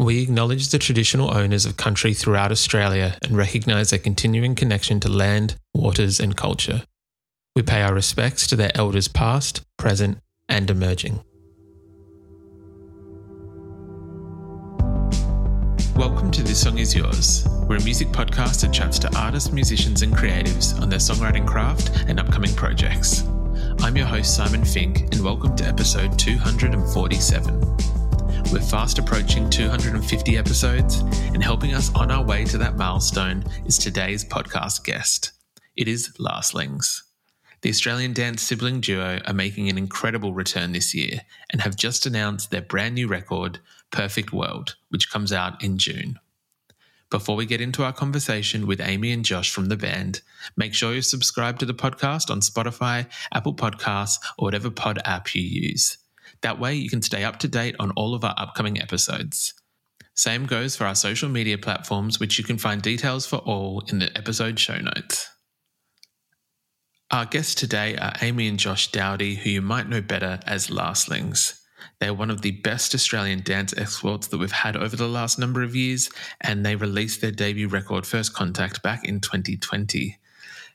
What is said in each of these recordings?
We acknowledge the traditional owners of country throughout Australia and recognise their continuing connection to land, waters, and culture. We pay our respects to their elders past, present, and emerging. Welcome to This Song Is Yours. We're a music podcast that chats to artists, musicians, and creatives on their songwriting craft and upcoming projects. I'm your host, Simon Fink, and welcome to episode 247. We're fast approaching 250 episodes, and helping us on our way to that milestone is today's podcast guest. It is Lastlings. The Australian dance sibling duo are making an incredible return this year and have just announced their brand new record, Perfect World, which comes out in June. Before we get into our conversation with Amy and Josh from the band, make sure you subscribe to the podcast on Spotify, Apple Podcasts, or whatever pod app you use. That way, you can stay up to date on all of our upcoming episodes. Same goes for our social media platforms, which you can find details for all in the episode show notes. Our guests today are Amy and Josh Dowdle, who you might know better as Lastlings. They are one of the best Australian dance exports that we've had over the last number of years, and they released their debut record First Contact back in 2020.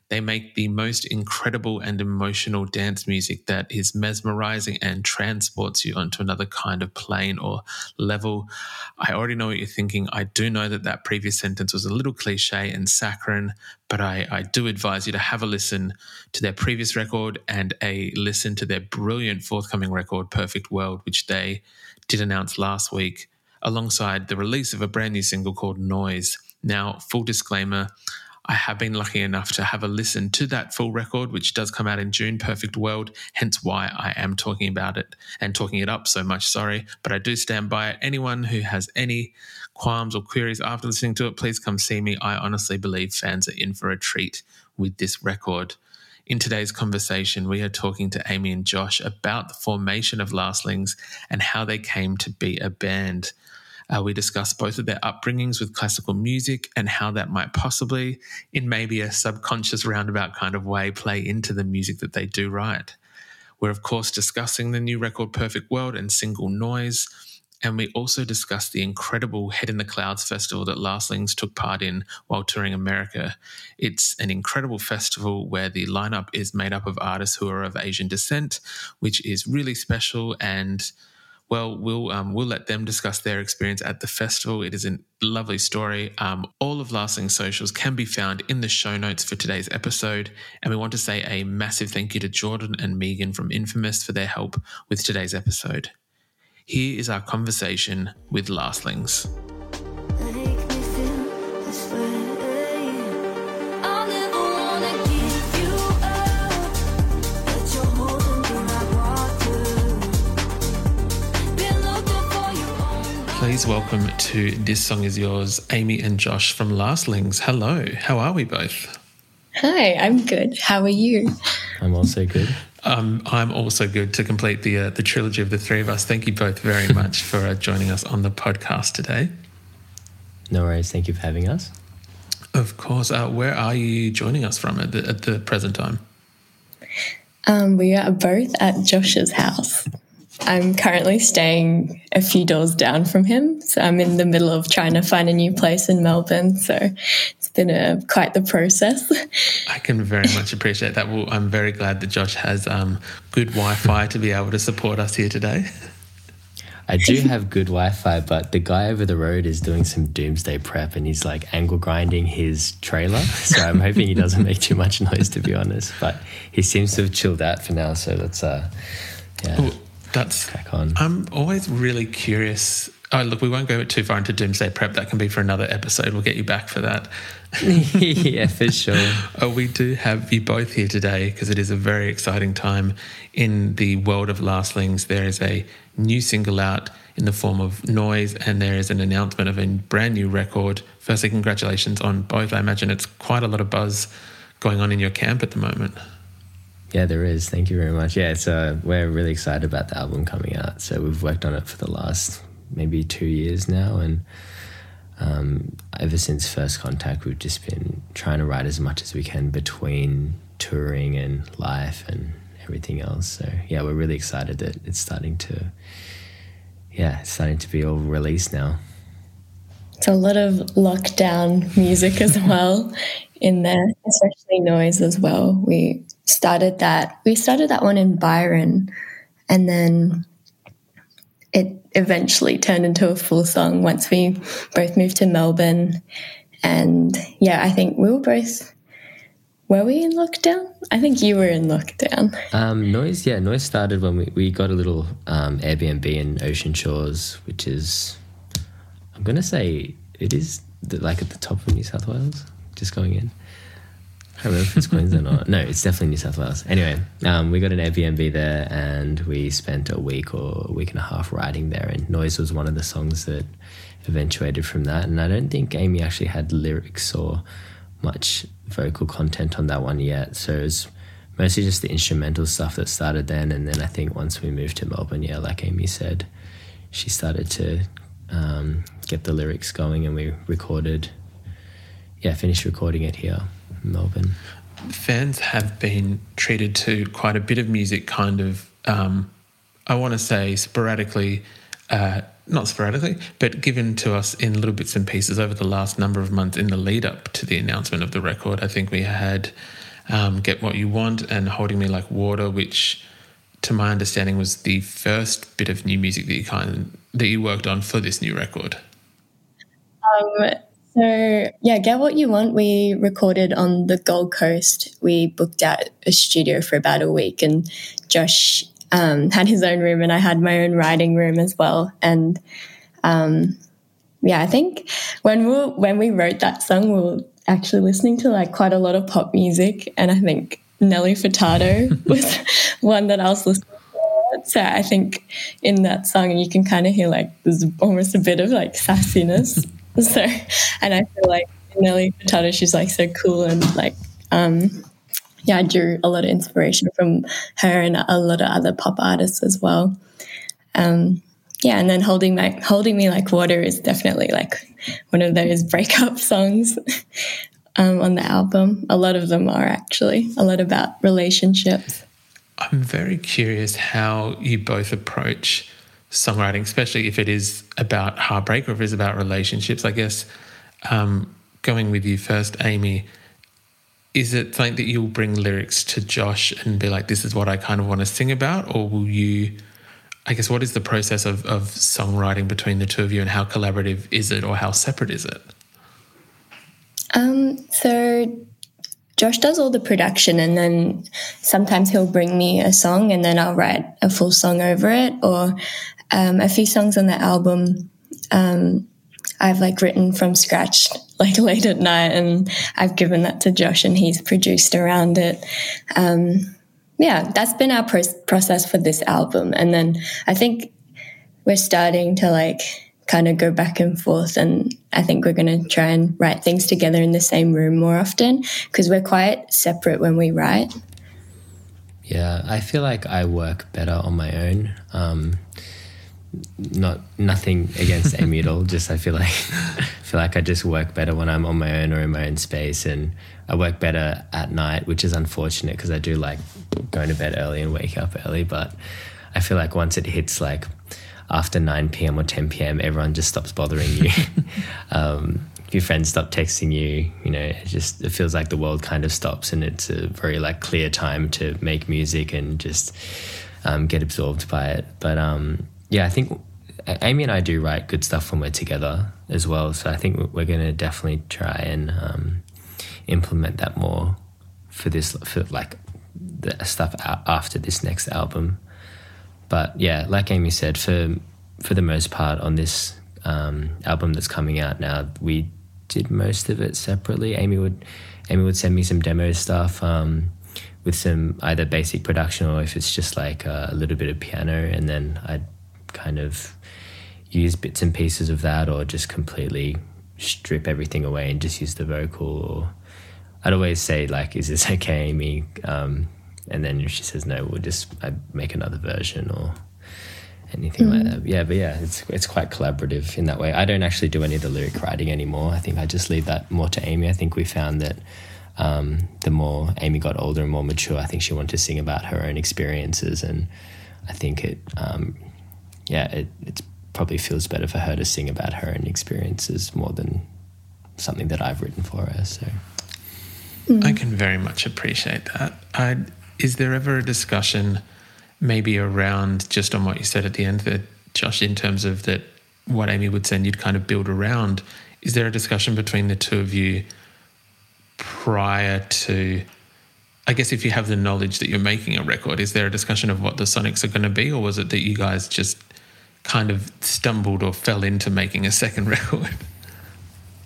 They make the most incredible and emotional dance music that is mesmerizing and transports you onto another kind of plane or level. I already know what you're thinking. I do know that that previous sentence was a little cliche and saccharine, but I, I do advise you to have a listen to their previous record and a listen to their brilliant forthcoming record, Perfect World, which they did announce last week alongside the release of a brand new single called Noise. Now, full disclaimer, I have been lucky enough to have a listen to that full record, which does come out in June, Perfect World, hence why I am talking about it and talking it up so much. Sorry, but I do stand by it. Anyone who has any qualms or queries after listening to it, please come see me. I honestly believe fans are in for a treat with this record. In today's conversation, we are talking to Amy and Josh about the formation of Lastlings and how they came to be a band. Uh, we discuss both of their upbringings with classical music and how that might possibly, in maybe a subconscious roundabout kind of way, play into the music that they do write. We're, of course, discussing the new record Perfect World and single Noise. And we also discuss the incredible Head in the Clouds festival that Lastlings took part in while touring America. It's an incredible festival where the lineup is made up of artists who are of Asian descent, which is really special and well, we'll um, we'll let them discuss their experience at the festival. It is a lovely story. Um, all of Lastlings socials can be found in the show notes for today's episode, and we want to say a massive thank you to Jordan and Megan from Infamous for their help with today's episode. Here is our conversation with Lastlings. Please welcome to This Song Is Yours, Amy and Josh from Lastlings. Hello, how are we both? Hi, I'm good. How are you? I'm also good. Um, I'm also good to complete the uh, the trilogy of the three of us. Thank you both very much for uh, joining us on the podcast today. No worries. Thank you for having us. Of course. Uh, where are you joining us from at the, at the present time? Um, we are both at Josh's house. I'm currently staying a few doors down from him, so I'm in the middle of trying to find a new place in Melbourne. So it's been a, quite the process. I can very much appreciate that. Well, I'm very glad that Josh has um, good Wi-Fi to be able to support us here today. I do have good Wi Fi, but the guy over the road is doing some doomsday prep and he's like angle grinding his trailer. So I'm hoping he doesn't make too much noise, to be honest. But he seems to have chilled out for now. So let's, uh, yeah, Well, That's crack on. I'm always really curious Oh, look, we won't go too far into Doomsday Prep. That can be for another episode. We'll get you back for that. yeah, for sure. Oh, we do have you both here today because it is a very exciting time in the world of Lastlings. There is a new single out in the form of Noise, and there is an announcement of a brand new record. Firstly, congratulations on both. I imagine it's quite a lot of buzz going on in your camp at the moment. Yeah, there is. Thank you very much. Yeah, it's uh, we're really excited about the album coming out. So we've worked on it for the last maybe two years now, and um, ever since first contact, we've just been trying to write as much as we can between touring and life and everything else. So yeah, we're really excited that it's starting to, yeah, it's starting to be all released now. It's a lot of lockdown music as well in there, especially noise as well. We started that we started that one in Byron and then it eventually turned into a full song once we both moved to Melbourne. And yeah, I think we were both were we in lockdown? I think you were in lockdown. Um, noise, yeah, noise started when we, we got a little um, Airbnb in Ocean Shores, which is, I'm gonna say it is the, like at the top of New South Wales, just going in. I don't remember if it's Queensland or no, it's definitely New South Wales. Anyway, um, we got an Airbnb there and we spent a week or a week and a half writing there. And Noise was one of the songs that eventuated from that. And I don't think Amy actually had lyrics or much vocal content on that one yet. So it was mostly just the instrumental stuff that started then. And then I think once we moved to Melbourne, yeah, like Amy said, she started to um, get the lyrics going and we recorded, yeah, finished recording it here in Melbourne. fans have been treated to quite a bit of music, kind of, um, I want to say sporadically, uh, not sporadically, but given to us in little bits and pieces over the last number of months in the lead up to the announcement of the record. I think we had um, Get What You Want and Holding Me Like Water, which, to my understanding, was the first bit of new music that you kind that you worked on for this new record. Um, so yeah, get what you want. We recorded on the Gold Coast. We booked out a studio for about a week, and Josh um, had his own room, and I had my own writing room as well. And um, yeah, I think when we when we wrote that song, we were actually listening to like quite a lot of pop music, and I think Nelly Furtado was one that I was listening. to. So I think in that song you can kind of hear like there's almost a bit of like sassiness. So, and I feel like Nelly Furtado, she's like so cool and like, um, yeah, I drew a lot of inspiration from her and a lot of other pop artists as well. Um, yeah, and then holding my holding me like water is definitely like one of those breakup songs um, on the album. A lot of them are actually a lot about relationships. I'm very curious how you both approach songwriting, especially if it is about heartbreak or if it's about relationships. I guess um, going with you first, Amy, is it something that you'll bring lyrics to Josh and be like, this is what I kind of want to sing about? Or will you, I guess, what is the process of, of songwriting between the two of you and how collaborative is it or how separate is it? Um, so Josh does all the production, and then sometimes he'll bring me a song, and then I'll write a full song over it, or um, a few songs on the album. Um, I've like written from scratch, like late at night, and I've given that to Josh, and he's produced around it. Um, yeah, that's been our pro- process for this album, and then I think we're starting to like kind of go back and forth and i think we're going to try and write things together in the same room more often because we're quite separate when we write Yeah, I feel like I work better on my own. Um, not nothing against Amy at all. Just I feel like I feel like I just work better when I'm on my own or in my own space, and I work better at night, which is unfortunate because I do like going to bed early and wake up early. But I feel like once it hits like after 9 p.m. or 10 p.m., everyone just stops bothering you. um, your friends stop texting you. You know, it just it feels like the world kind of stops, and it's a very like clear time to make music and just um, get absorbed by it. But um, yeah, I think Amy and I do write good stuff when we're together as well. So I think we're going to definitely try and um, implement that more for this for like the stuff after this next album. But yeah, like Amy said, for for the most part on this um, album that's coming out now, we did most of it separately. Amy would Amy would send me some demo stuff um, with some either basic production or if it's just like a, a little bit of piano, and then I'd kind of use bits and pieces of that, or just completely strip everything away and just use the vocal. Or I'd always say like, "Is this okay, Amy?" Um, and then she says no, we'll just I'd make another version or anything like that. Yeah, but yeah, it's it's quite collaborative in that way. I don't actually do any of the lyric writing anymore. I think I just leave that more to Amy. I think we found that um, the more Amy got older and more mature, I think she wanted to sing about her own experiences, and I think it, um, yeah, it it's probably feels better for her to sing about her own experiences more than something that I've written for her. So. I can very much appreciate that. I, is there ever a discussion, maybe around just on what you said at the end, that Josh, in terms of that, what Amy would send, you'd kind of build around? Is there a discussion between the two of you prior to? I guess if you have the knowledge that you're making a record, is there a discussion of what the sonics are going to be, or was it that you guys just kind of stumbled or fell into making a second record?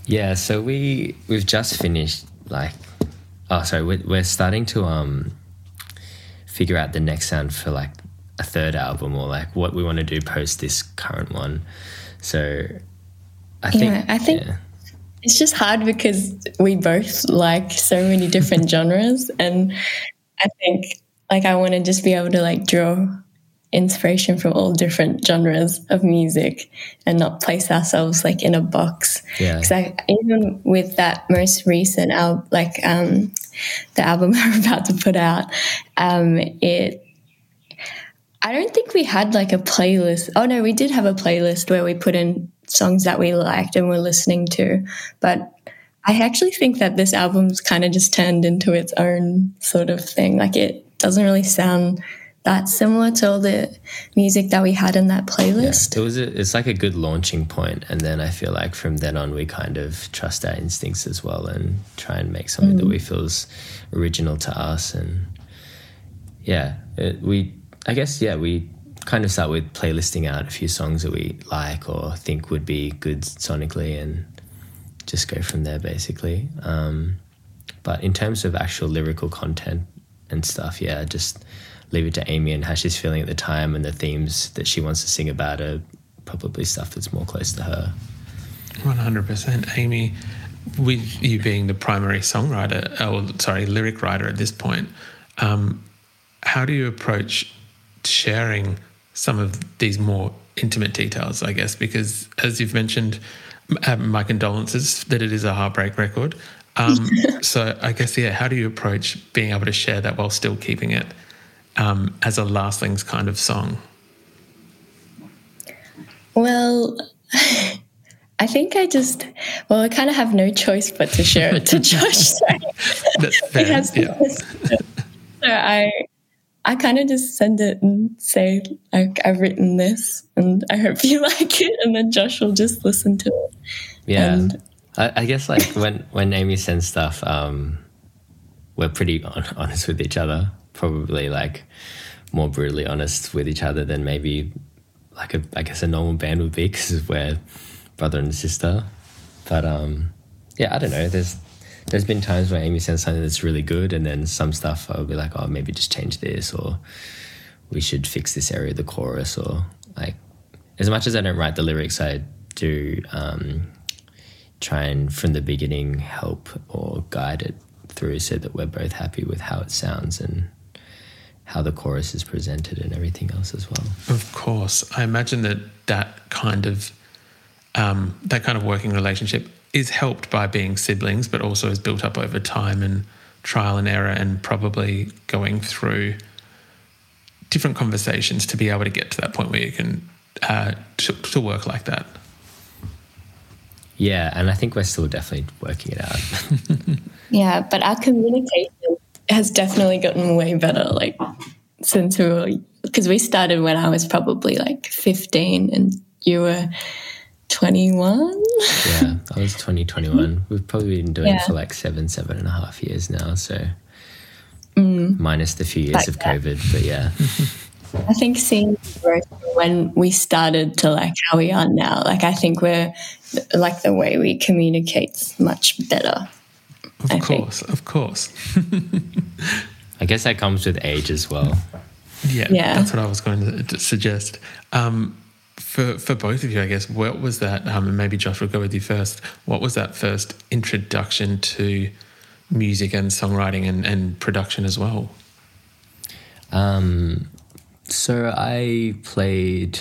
Yeah, so we we've just finished like oh sorry we're, we're starting to um figure out the next sound for like a third album or like what we want to do post this current one. So I think Yeah, I think- yeah. It's just hard because we both like so many different genres, and I think like I want to just be able to like draw inspiration from all different genres of music and not place ourselves like in a box. Because I even with that most recent album, like um, the album I'm about to put out, um, it. I don't think we had like a playlist. Oh no, we did have a playlist where we put in songs that we liked and were listening to. But I actually think that this album's kind of just turned into its own sort of thing. Like it doesn't really sound that similar to all the music that we had in that playlist. It was a, it's like a good launching point, and then I feel like from then on we kind of trust our instincts as well and try and make something that we feel is original to us. And yeah, it, we I guess yeah we kind of start with playlisting out a few songs that we like or think would be good sonically, and just go from there basically. Um, but in terms of actual lyrical content and stuff, yeah, just leave it to Amy and how she's feeling at the time and the themes that she wants to sing about are probably stuff that's more close to her. One hundred percent, Amy. With you being the primary songwriter, or sorry, lyric writer at this point, um, how do you approach sharing some of these more intimate details? I guess because, as you've mentioned, uh, my condolences that it is a heartbreak record. Um, so I guess yeah, how do you approach being able to share that while still keeping it um, as a lastlings kind of song? Well, I think I just, well, I kind of have no choice but to share it to Josh. So That's it fair, has to yeah. so I, I kind of just send it and say, like, I've written this and I hope you like it. And then Josh will just listen to it. Yeah. And- I, I guess like when, when Amy sends stuff, um, we're pretty on, honest with each other, probably like more brutally honest with each other than maybe like a, I guess a normal band would be because we're brother and sister. But um, yeah, I don't know. There's there's been times where Amy sends something that's really good, and then some stuff I'll be like, oh, maybe just change this, or we should fix this area of the chorus, or like as much as I don't write the lyrics, I do um, try and from the beginning help or guide it through so that we're both happy with how it sounds and how the chorus is presented and everything else as well. Of course, I imagine that that kind of um, that kind of working relationship is helped by being siblings, but also is built up over time and trial and error, and probably going through different conversations to be able to get to that point where you can uh, to, to work like that. Yeah, and I think we're still definitely working it out. Yeah, but our communication has definitely gotten way better. Like since we were, because we started when I was probably like 15 and you were 21. yeah, I was 2021. We've probably been doing it Yeah. for like seven, seven and a half years now. So mm. minus the few years Like of that. COVID, but yeah. I think seeing growth when we started to like how we are now, like I think we're like the way we communicate's much better. Of I think. course, of course. I guess that comes with age as well. Yeah, Yeah. that's what I was going to, to suggest. Um, for for both of you, I guess, what was that? Um, and maybe Josh will go with you first. What was that first introduction to music and songwriting and, and production as well? Um, so I played.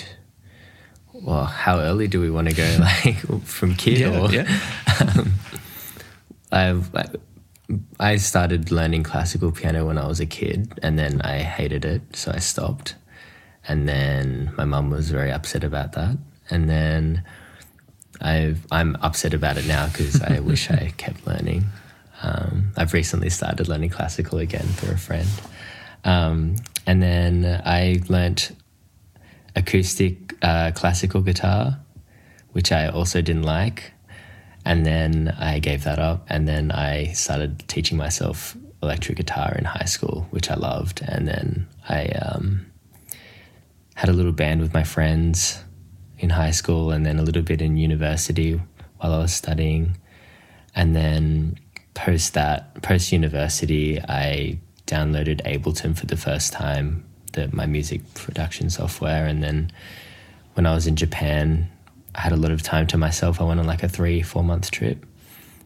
Well, how early do we want to go? Like from kid Yeah, or? yeah. I've, I I started learning classical piano when I was a kid, and then I hated it, so I stopped. And then my mum was very upset about that, and then I've, I'm upset about it now because I wish I kept learning. Um, I've recently started learning classical again through a friend, um, and then I learnt acoustic uh, classical guitar, which I also didn't like. And then I gave that up. And then I started teaching myself electric guitar in high school, which I loved. And then I um, had a little band with my friends in high school and then a little bit in university while I was studying. And then post that, post university, I downloaded Ableton for the first time, the, my music production software. And then when I was in Japan, I had a lot of time to myself. I went on like a three, four month trip.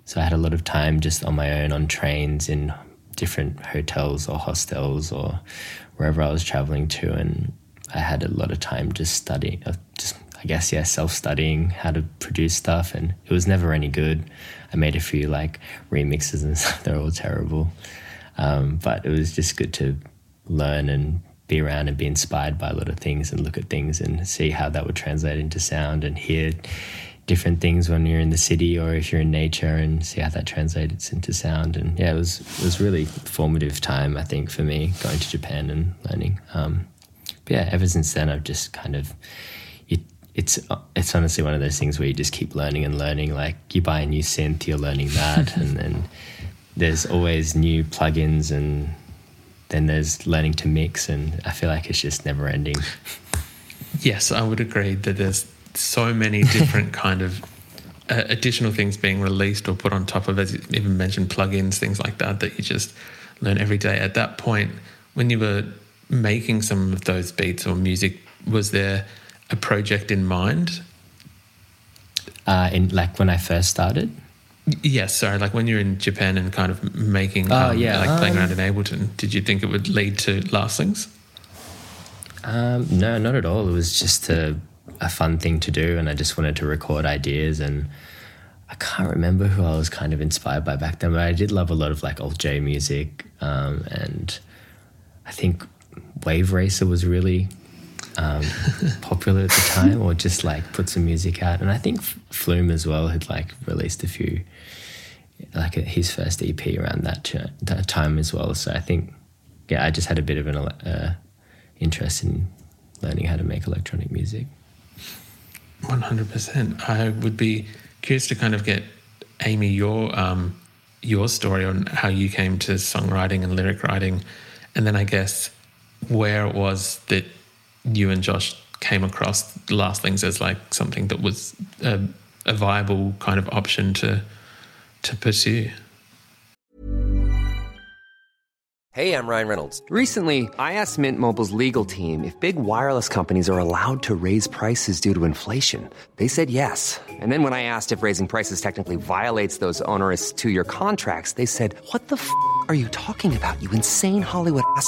So I had a lot of time just on my own on trains in different hotels or hostels or wherever I was traveling to. And I had a lot of time just studying, uh, just, I guess, yeah, self studying how to produce stuff. And it was never any good. I made a few like remixes and stuff, they're all terrible. Um, but it was just good to learn and be around and be inspired by a lot of things and look at things and see how that would translate into sound and hear different things when you're in the city or if you're in nature and see how that translates into sound. And yeah it was it was really formative time I think for me going to Japan and learning. Um, but yeah ever since then I've just kind of it, it's it's honestly one of those things where you just keep learning and learning. Like you buy a new synth you're learning that. And then there's always new plugins and then there's learning to mix and I feel like it's just never ending. Yes, I would agree that there's so many different kind of uh, additional things being released or put on top of, as you even mentioned, plugins, things like that, that you just learn every day. At that point, when you were making some of those beats or music, was there a project in mind? Uh, in like when I first started, Yes, sorry. Like when you're in Japan and kind of making, Oh, um, yeah, like playing um, around in Ableton, did you think it would lead to Lastlings? um, no, not at all. It was just a, a fun thing to do, and I just wanted to record ideas. And I can't remember who I was kind of inspired by back then, but I did love a lot of like old J music, um, and I think Wave Racer was really um, popular at the time, or just like put some music out. And I think Flume as well had like released a few, like his first EP around that, that time as well. So I think, yeah, I just had a bit of an uh, interest in learning how to make electronic music. One hundred percent. I would be curious to kind of get Amy your um, your story on how you came to songwriting and lyric writing, and then I guess where it was that you and Josh came across Lastlings as like something that was a, a viable kind of option to to pursue. Hey, I'm Ryan Reynolds. Recently, I asked Mint Mobile's legal team if big wireless companies are allowed to raise prices due to inflation. They said yes. And then when I asked if raising prices technically violates those onerous two year contracts, they said, What the f are you talking about, you insane Hollywood ass?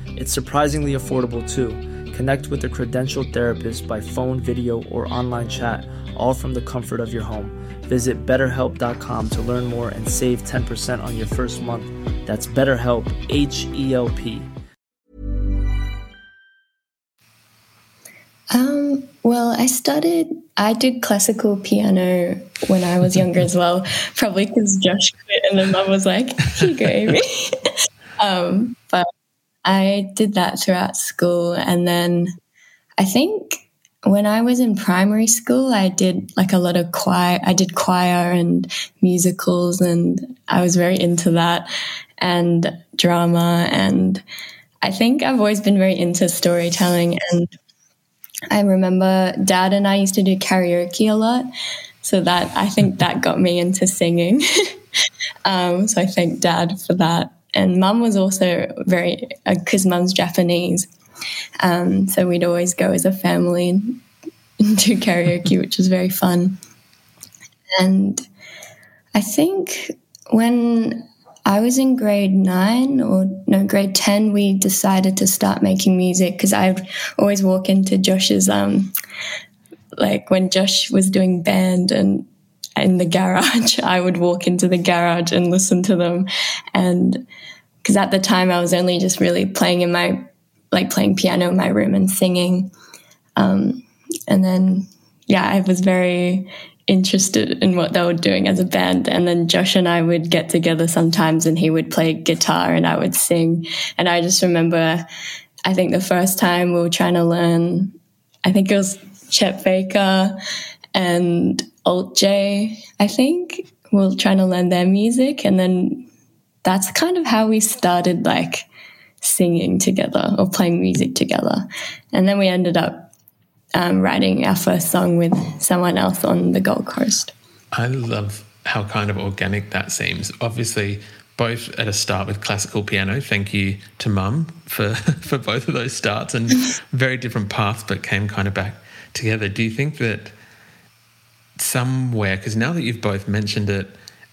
It's surprisingly affordable too. Connect with a credentialed therapist by phone, video, or online chat, all from the comfort of your home. Visit betterhelp.com to learn more and save 10% on your first month. That's BetterHelp, H E L P. I well, I studied I did classical piano when I was younger as well, probably because Josh quit and then mom was like, here you go, um, but I did that throughout school. And then I think when I was in primary school, I did like a lot of choir. I did choir and musicals, and I was very into that and drama. And I think I've always been very into storytelling. And I remember dad and I used to do karaoke a lot. So that I think that got me into singing. um, so I thank dad for that. And mum was also very, because mum's Japanese. Um, so we'd always go as a family do karaoke, which was very fun. And I think when I was in grade nine or no, grade 10, we decided to start making music because I'd always walk into Josh's, um, like when Josh was doing band and in the garage, I would walk into the garage and listen to them. And because at the time I was only just really playing in my, like playing piano in my room and singing. Um, and then, yeah, I was very interested in what they were doing as a band. And then Josh and I would get together sometimes and he would play guitar and I would sing. And I just remember, I think the first time we were trying to learn, I think it was Chet Baker and Alt J, I think. Were trying to learn their music. And then that's kind of how we started like singing together or playing music together. And then we ended up um, writing our first song with someone else on the Gold Coast. I love how kind of organic that seems. Obviously, both at a start with classical piano. Thank you to Mum for for both of those starts and very different paths, but came kind of back together. Do you think that somewhere? Because now that you've both mentioned it,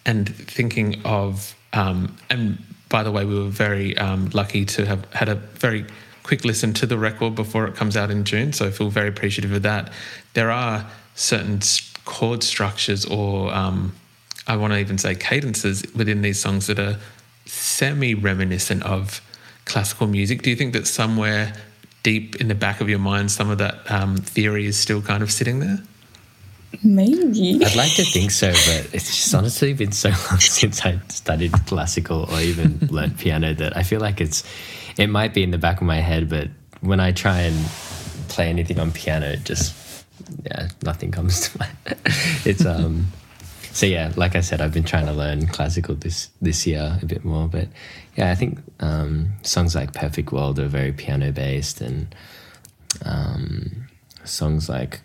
and thinking of um, and by the way, we were very um, lucky to have had a very quick listen to the record before it comes out in June. So I feel very appreciative of that. There are certain chord structures or um, I want to even say cadences within these songs that are semi reminiscent of classical music. Do you think that somewhere deep in the back of your mind, some of that um, theory is still kind of sitting there? Maybe. I'd like to think so, but it's just honestly been so long since I studied classical or even learned piano that I feel like it's it might be in the back of my head, but when I try and play anything on piano, it just yeah, nothing comes to mind. it's um so yeah, like I said, I've been trying to learn classical this this year a bit more, but yeah, I think um, songs like Perfect World are very piano based, and um, songs like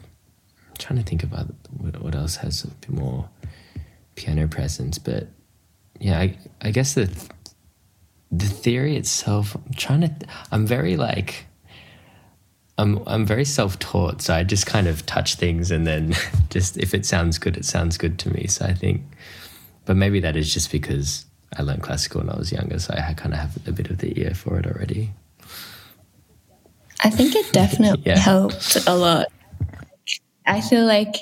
trying to think about what, else has a bit more piano presence, but yeah, I, I guess the the theory itself. I'm trying to. I'm very like. I'm I'm very self taught, so I just kind of touch things, and then just if it sounds good, it sounds good to me. So I think, but maybe that is just because I learned classical when I was younger, so I kind of have a bit of the ear for it already. I think it definitely Yeah. helped a lot. I feel like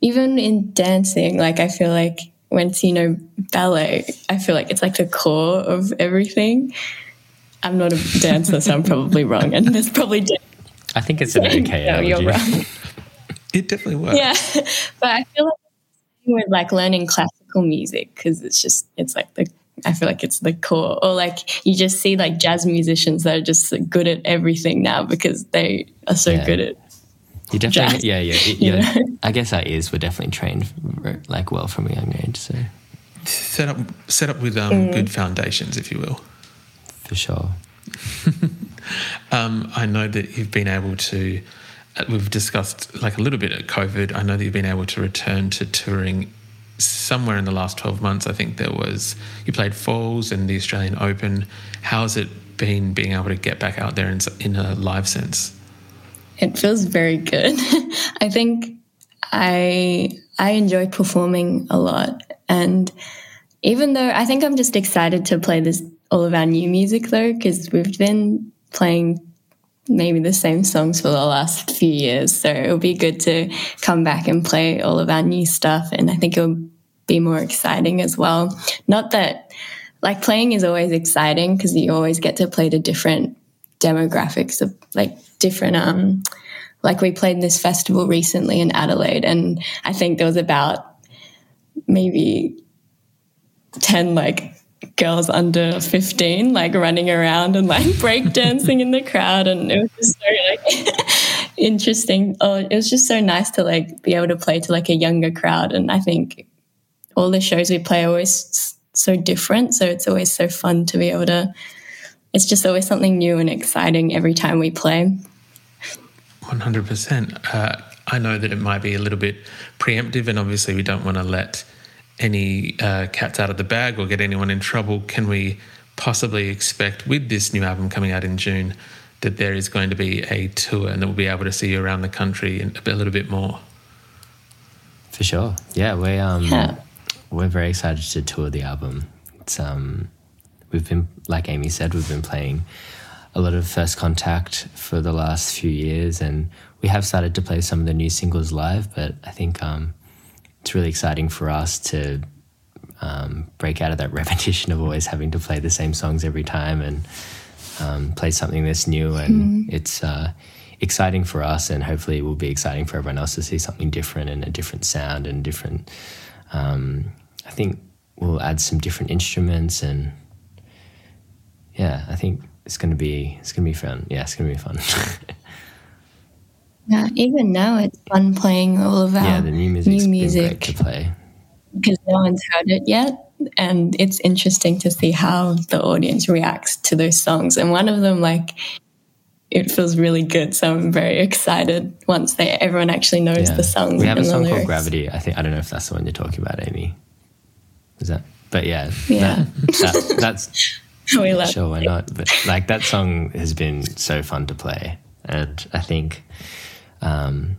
even in dancing, like I feel like when you know, ballet, I feel like it's like the core of everything. I'm not a dancer, so I'm probably wrong. And there's probably I think it's an okay no, you're analogy. wrong. It definitely works. Yeah, but I feel like with like learning classical music because it's just it's like the I feel like it's the core, or like you just see like jazz musicians that are just good at everything now because they are so Yeah. good at You definitely, Jazz, yeah, yeah. it- you yeah. know? I guess our ears were definitely trained like well from a young age, so Set up set up with um, Mm. good foundations, if you will. for sure. Um, I know that you've been able to. uh, We've discussed like a little bit at COVID. I know that you've been able to return to touring somewhere in the last twelve months. I think there was you played Falls and the Australian Open. How's it been being able to get back out there in, in a live sense? It feels very good. I think I I enjoy performing a lot, and even though I think I'm just excited to play this all of our new music though, because we've been playing maybe the same songs for the last few years, so it'll be good to come back and play all of our new stuff, and I think it'll be more exciting as well. Not that like playing is always exciting because you always get to play to different demographics of like different um like we played this festival recently in Adelaide, and I think there was about maybe 10 like girls under 15 like running around and like breakdancing in the crowd and it was just so like interesting. Oh it was just so nice to like be able to play to like a younger crowd and i think all the shows we play are always so different so it's always so fun to be able to it's just always something new and exciting every time we play 100%. Uh, I know that it might be a little bit preemptive, and obviously, we don't want to let any uh, cats out of the bag or get anyone in trouble. Can we possibly expect, with this new album coming out in June, that there is going to be a tour and that we'll be able to see you around the country and a little bit more? For sure. Yeah, we um Yeah. we're very excited to tour the album. It's um we've been like Amy said, we've been playing a lot of first contact for the last few years and we have started to play some of the new singles live, but I think um it's really exciting for us to um, break out of that repetition of always having to play the same songs every time and um, play something that's new. And it's uh, exciting for us and hopefully it will be exciting for everyone else to see something different and a different sound and different um, i think we'll add some different instruments and yeah i think it's going to be it's to be fun yeah it's going to be fun yeah even now it's fun playing all of our yeah the new new music to play because no one's heard it yet. And it's interesting to see how the audience reacts to those songs. And one of them, like, it feels really good. So I'm very excited once they everyone actually knows yeah. the songs. we have a song called gravity i think i don't know if that's the one you're talking about amy is that but yeah Yeah. that, that, that's We love sure why not? But like that song has been so fun to play and i think um,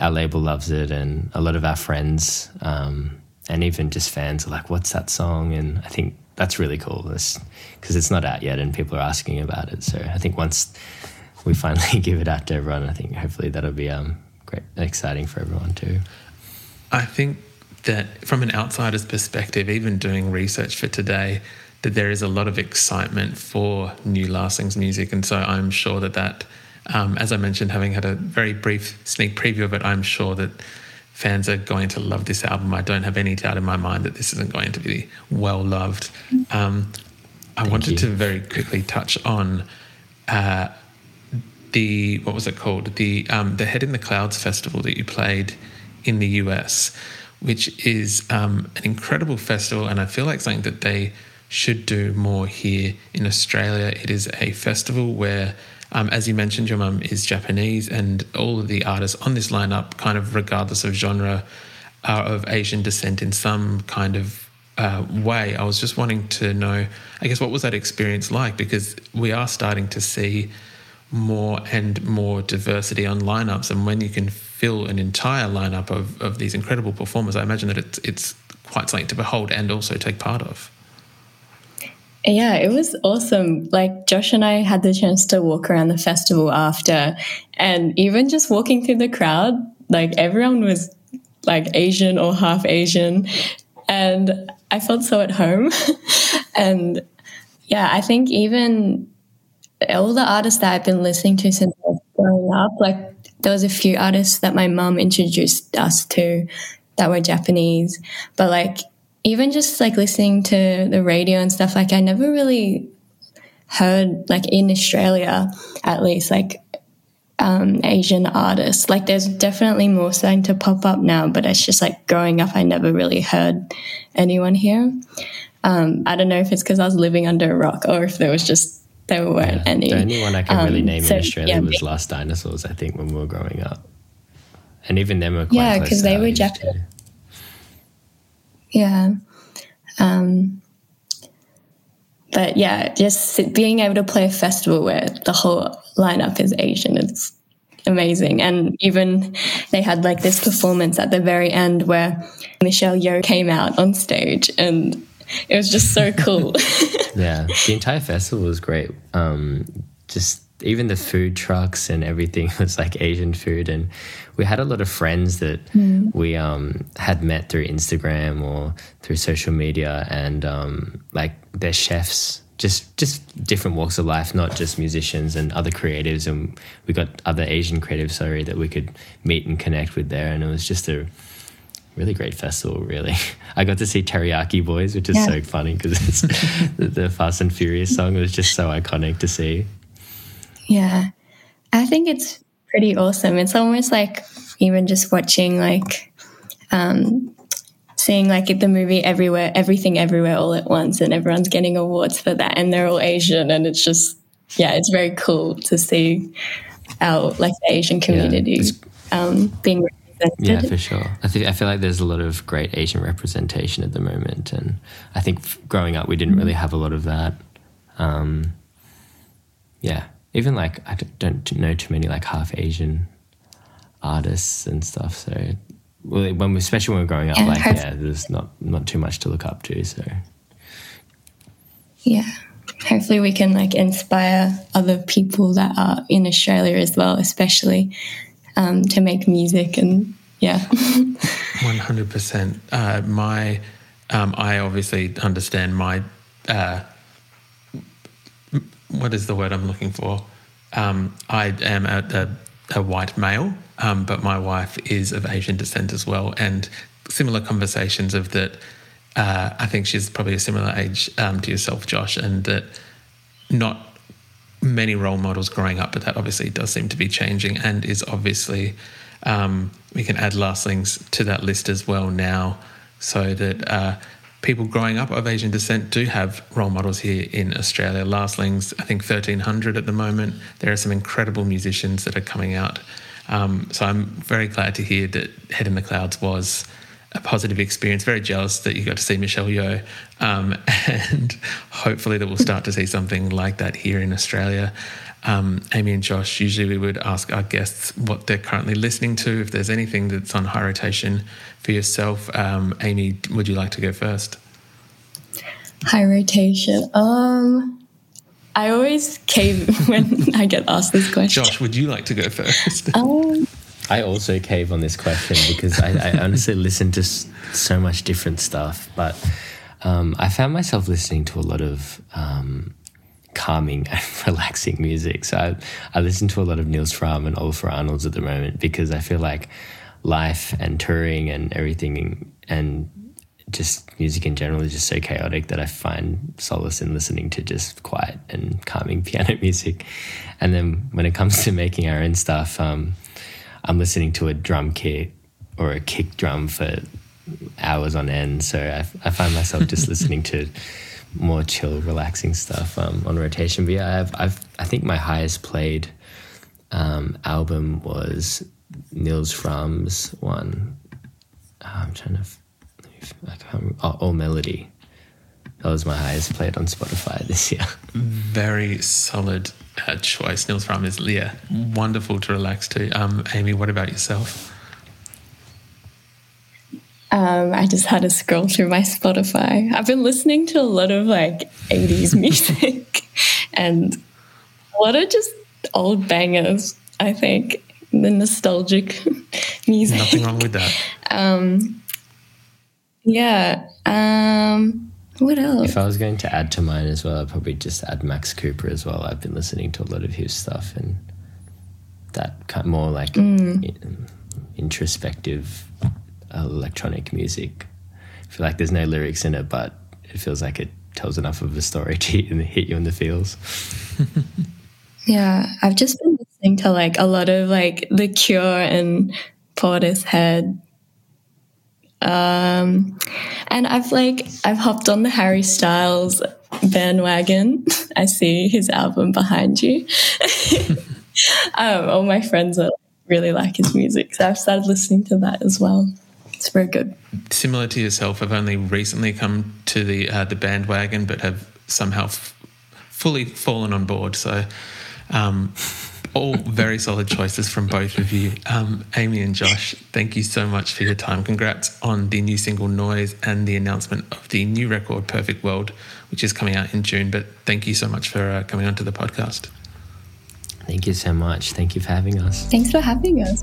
our label loves it and a lot of our friends um, and even just fans are like what's that song? And i think that's really cool because it's not out yet and people are asking about it. So i think once we finally give it out to everyone i think hopefully that'll be um, great exciting for everyone too. I think that from an outsider's perspective, even doing research for today, that there is a lot of excitement for new Lastlings music. And so I'm sure that that, um, as I mentioned, having had a very brief sneak preview of it, I'm sure that fans are going to love this album. I don't have any doubt in my mind that this isn't going to be well loved. Um, I wanted you. to very quickly touch on uh, the what was it called the um, the Head in the Clouds festival that you played in the US, which is um, an incredible festival, and I feel like something that they should do more here in Australia. It is a festival where, um, as you mentioned, your mum is Japanese, and all of the artists on this lineup, kind of regardless of genre, are of Asian descent in some kind of uh, way. I was just wanting to know, I guess, what was that experience like? Because we are starting to see more and more diversity on lineups, and when you can fill an entire lineup of, of these incredible performers, I imagine that it's it's quite something to behold and also take part of. Yeah, it was awesome. Like Josh and I had the chance to walk around the festival after, and even just walking through the crowd, like everyone was like Asian or half Asian, and I felt so at home. and yeah, I think even all the artists that I've been listening to since growing up, like there was a few artists that my mum introduced us to that were Japanese, but like even just like listening to the radio and stuff, like I never really heard like in Australia at least like um, Asian artists. Like there's definitely more starting to pop up now, but it's just like growing up, I never really heard anyone here. Um, I don't know if it's because I was living under a rock or if there was just there weren't Yeah. any. The only one I can really Um, name so, in Australia yeah, was Last Dinosaurs, I think, when we were growing up. And even them were quite Yeah, because they were Japanese. Yeah. Um, but yeah, just being able to play a festival where the whole lineup is Asian is amazing. And even they had like this performance at the very end where Michelle Yeoh came out on stage and it was just so cool. Yeah, the entire festival was great. Um, just even the food trucks and everything was like Asian food, and we had a lot of friends that we um, had met through Instagram or through social media, and um, like they're chefs just just different walks of life, not just musicians and other creatives, and we got other Asian creatives, sorry, that we could meet and connect with there, and it was just a really great festival. Really, I got to see Teriyaki Boyz, which is Yeah. so funny because it's the, the Fast and Furious song was just so iconic to see. Yeah. I think it's pretty awesome. It's almost like even just watching like um seeing like the movie everywhere everything everywhere all at once and everyone's getting awards for that and they're all Asian and it's just yeah, it's very cool to see our like the Asian community it's- um being represented. Yeah, for sure. I think I feel like there's a lot of great Asian representation at the moment, and I think f- growing up we didn't really have a lot of that. Um, yeah, even like I don't know too many like half Asian artists and stuff. So, well, when we, especially when we're growing up, Yeah, like have- yeah, there's not not too much to look up to. So Yeah. Hopefully we can like inspire other people that are in Australia as well, especially um, to make music and yeah. One hundred percent. Uh, My, um, I obviously understand my. Uh, m- what is the word I'm looking for? Um, I am a, a, a white male, um, but my wife is of Asian descent as well, and similar conversations of that. Uh, I think she's probably a similar age um, to yourself, Josh, and that not many role models growing up, but that obviously does seem to be changing and is obviously um, we can add last Lastlings to that list as well now, so that uh, people growing up of Asian descent do have role models here in Australia. Lastlings, I think 1300 at the moment. There are some incredible musicians that are coming out. Um, so I'm very glad to hear that Head in the Clouds was a positive experience. Very jealous that you got to see Michelle Yeoh, um, and hopefully that we'll start to see something like that here in Australia. Um, Amy and Josh, usually we would ask our guests what they're currently listening to. If there's anything that's on high rotation for yourself, um, Amy, would you like to go first? High rotation. Um, I always cave when I get asked this question. Josh, would you like to go first? Um, I also cave on this question because I, I honestly listen to so much different stuff, but um, I found myself listening to a lot of um, calming and relaxing music. So I, I listen to a lot of Nils Frahm and Olafur Arnalds at the moment because I feel like life and touring and everything and just music in general is just so chaotic that I find solace in listening to just quiet and calming piano music. And then when it comes to making our own stuff, um, I'm listening to a drum kit or a kick drum for hours on end. So I, I find myself just listening to more chill, relaxing stuff um, on rotation. But yeah, I've, I've, I think my highest played um, album was Nils Frahm's one. Uh, I'm trying to, f- I can't oh, All Melody. That was my highest played on Spotify this year. Very solid uh, choice. Nils Frahm is yeah, wonderful to relax to. Um, Amy, what about yourself? Um, I just had to scroll through my Spotify. I've been listening to a lot of like 80s music and a lot of just old bangers, I think. The nostalgic music. Nothing wrong with that. Yeah. Um, what else? If I was going to add to mine as well, I'd probably just add Max Cooper as well. I've been listening to a lot of his stuff and that kind of more like in- introspective electronic music. I feel like there's no lyrics in it, but it feels like it tells enough of a story to hit, you in the feels. Yeah, I've just been listening to like a lot of like The Cure and Portishead. Um, and I've like I've hopped on the Harry Styles bandwagon. I see his album behind you. um, all my friends are, really like his music, so I've started listening to that as well. It's very good. Similar to yourself, I've only recently come to the uh, the bandwagon, but have somehow f- fully fallen on board. So, um, all very solid choices from both of you, um, Amy and Josh. Thank you so much for your time. Congrats on the new single "Noise" and the announcement of the new record "Perfect World," which is coming out in June. But thank you so much for uh, coming onto the podcast. Thank you so much. Thank you for having us. Thanks for having us.